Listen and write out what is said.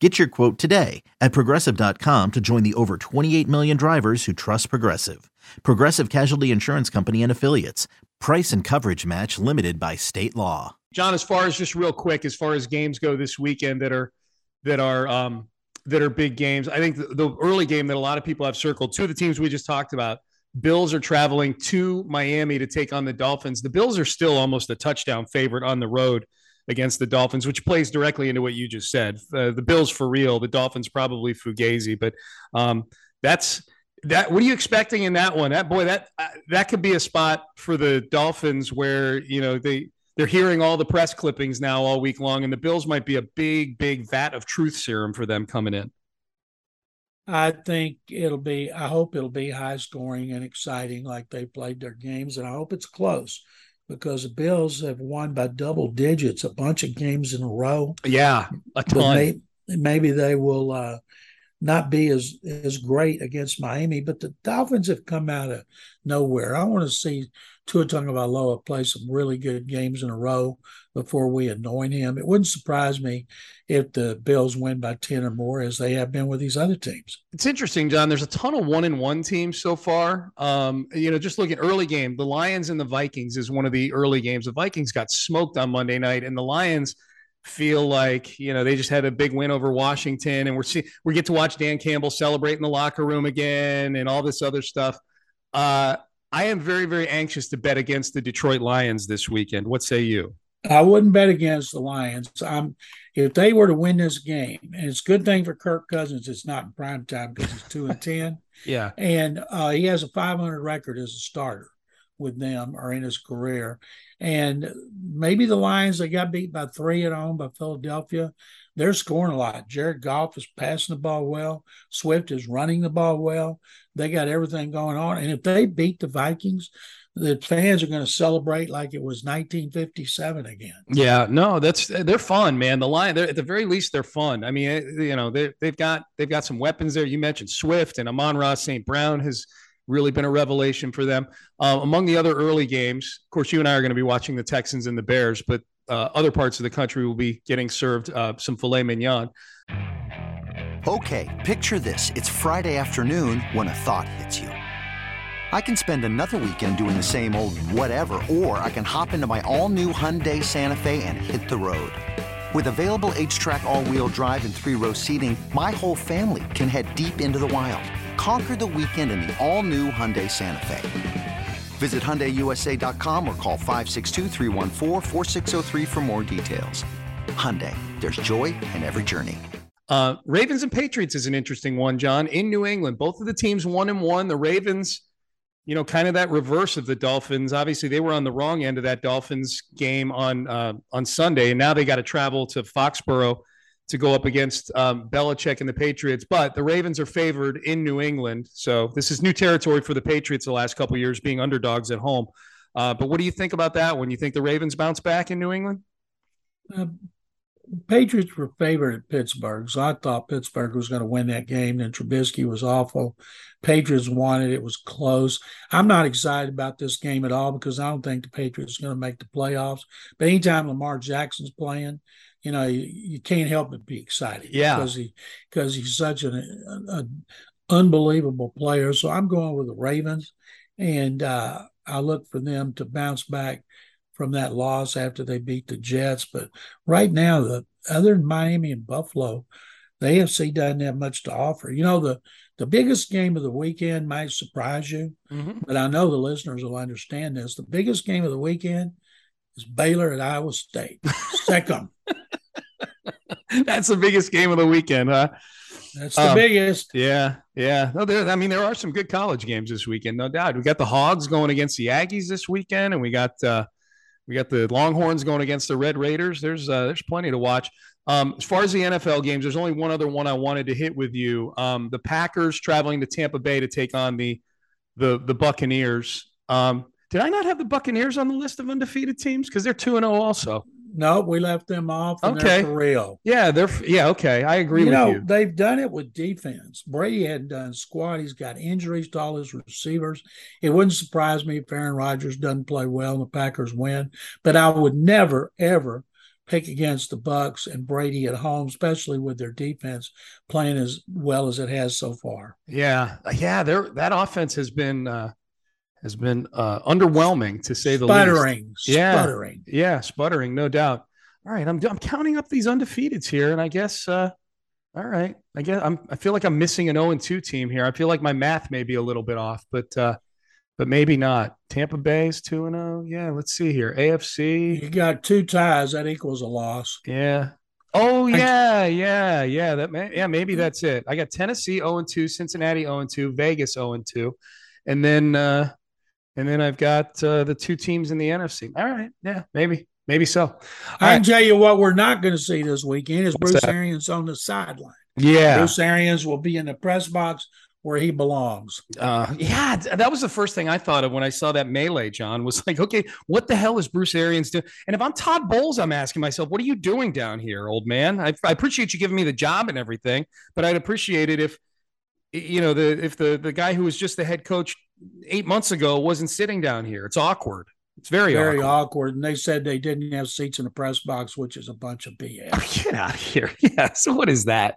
Get your quote today at progressive.com to join the over 28 million drivers who trust Progressive. Progressive Casualty Insurance Company and Affiliates. Price and coverage match limited by state law. John, as far as just real quick, as far as games go this weekend that are that are um, that are big games, I think the, the early game that a lot of people have circled, two of the teams we just talked about, Bills are traveling to Miami to take on the Dolphins. The Bills are still almost a touchdown favorite on the road against the Dolphins, which plays directly into what you just said. Uh, the Bills for real, the Dolphins probably fugazi, but um, that's that. What are you expecting in that one? That boy, that uh, that could be a spot for the Dolphins where you know they they're hearing all the press clippings now all week long, and the Bills might be a big, big vat of truth serum for them coming in. I think it'll be, I hope it'll be high scoring and exciting like they played their games, and I hope it's close because the Bills have won by double digits a bunch of games in a row. Yeah, a ton. May, maybe they will uh, not be as as great against Miami, but the Dolphins have come out of nowhere. I want to see Tua Tagovailoa play some really good games in a row before we anoint him. It wouldn't surprise me if the Bills win by 10 or more as they have been with these other teams. It's interesting, John. There's a ton of one and one teams so far. Um, you know, just looking early game, the Lions and the Vikings is one of the early games. The Vikings got smoked on Monday night, and the Lions feel like you know they just had a big win over Washington, and we're see we get to watch Dan Campbell celebrate in the locker room again, and all this other stuff. Uh, I am very, very anxious to bet against the Detroit Lions this weekend. What say you? I wouldn't bet against the Lions. I'm if they were to win this game, and it's a good thing for Kirk Cousins, it's not in prime time because he's two and ten. yeah, and uh, he has a 500 record as a starter with them or in his career. And maybe the Lions they got beat by three at home by Philadelphia they're scoring a lot. Jared Goff is passing the ball well. Swift is running the ball well. They got everything going on. And if they beat the Vikings, the fans are going to celebrate like it was 1957 again. Yeah, no, that's they're fun, man. The line, they're at the very least, they're fun. I mean, eh, you know, they they've got they've got some weapons there. You mentioned Swift and Amon-Ra St. Brown has really been a revelation for them. Uh, among the other early games, of course, you and I are going to be watching the Texans and the Bears, but uh, other parts of the country will be getting served uh, some filet mignon. Okay, picture this. It's Friday afternoon when a thought hits you. I can spend another weekend doing the same old whatever, or I can hop into my all new Hyundai Santa Fe and hit the road. With available HTRAC, all wheel drive, and three row seating, my whole family can head deep into the wild. Conquer the weekend in the all new Hyundai Santa Fe. Visit HyundaiUSA.com or call 562 for more details. Hyundai, there's joy in every journey. Uh, Ravens and Patriots is an interesting one, John. In New England, both of the teams one and one. The Ravens, you know, kind of that reverse of the Dolphins. Obviously, they were on the wrong end of that Dolphins game on uh, on Sunday, and now they got to travel to Foxborough to go up against um, Belichick and the Patriots. But the Ravens are favored in New England, so this is new territory for the Patriots the last couple years, being underdogs at home. Uh, but what do you think about that? When you think the Ravens bounce back in New England? Uh, Patriots were favored at Pittsburgh, so I thought Pittsburgh was going to win that game. And Trubisky was awful. Patriots won it. It was close. I'm not excited about this game at all because I don't think the Patriots are going to make the playoffs. But anytime Lamar Jackson's playing, you know, you, you can't help but be excited. Yeah, because he because he's such an, an unbelievable player. So I'm going with the Ravens, and uh, I look for them to bounce back from that loss after they beat the Jets. But right now, the other than Miami and Buffalo, the AFC doesn't have much to offer. You know, the the biggest game of the weekend might surprise you, mm-hmm. but I know the listeners will understand this. The biggest game of the weekend is Baylor at Iowa State. Second. That's the biggest game of the weekend, huh? That's the um, biggest. Yeah, yeah. No, there. I mean, there are some good college games this weekend, no doubt. We got the Hogs going against the Aggies this weekend, and we got uh, we got the Longhorns going against the Red Raiders. There's uh, there's plenty to watch. Um, as far as the NFL games, there's only one other one I wanted to hit with you. Um, the Packers traveling to Tampa Bay to take on the the the Buccaneers. Um, did I not have the Buccaneers on the list of undefeated teams? Because they're two and zero oh also. No, we left them off. okay, for real. Yeah, they're yeah. Okay, I agree you with know, you. They've done it with defense. Brady hadn't done squad. He's got injuries to all his receivers. It wouldn't surprise me if Aaron Rodgers doesn't play well and the Packers win. But I would never ever pick against the Bucs and Brady at home, especially with their defense playing as well as it has so far. Yeah, yeah. There, that offense has been. Uh has been uh, underwhelming to say the sputtering, least. Yeah, sputtering. Yeah, sputtering, no doubt. All right, I'm I'm counting up these undefeateds here, and I guess uh, all right, I guess I'm I feel like I'm missing an 0 and 2 team here. I feel like my math may be a little bit off, but uh, but maybe not. Tampa Bay's 2 and 0. Yeah, let's see here. AFC. You got two ties, that equals a loss. Yeah. Oh yeah, yeah, yeah. That may, yeah, maybe that's it. I got Tennessee 0 and 2, Cincinnati 0 and 2, Vegas 0 and 2. And then uh and then I've got uh, the two teams in the NFC. All right, yeah, maybe, maybe so. All I can right. tell you what we're not going to see this weekend is Bruce Arians on the sideline. Yeah, Bruce Arians will be in the press box where he belongs. Uh, yeah, that was the first thing I thought of when I saw that melee. John was like, okay, what the hell is Bruce Arians doing? And if I'm Todd Bowles, I'm asking myself, what are you doing down here, old man? I, I appreciate you giving me the job and everything, but I'd appreciate it if you know the if the the guy who was just the head coach eight months ago wasn't sitting down here. It's awkward. It's very very awkward. awkward. And they said they didn't have seats in the press box, which is a bunch of BS. Oh, get out of here. Yeah. So what is that?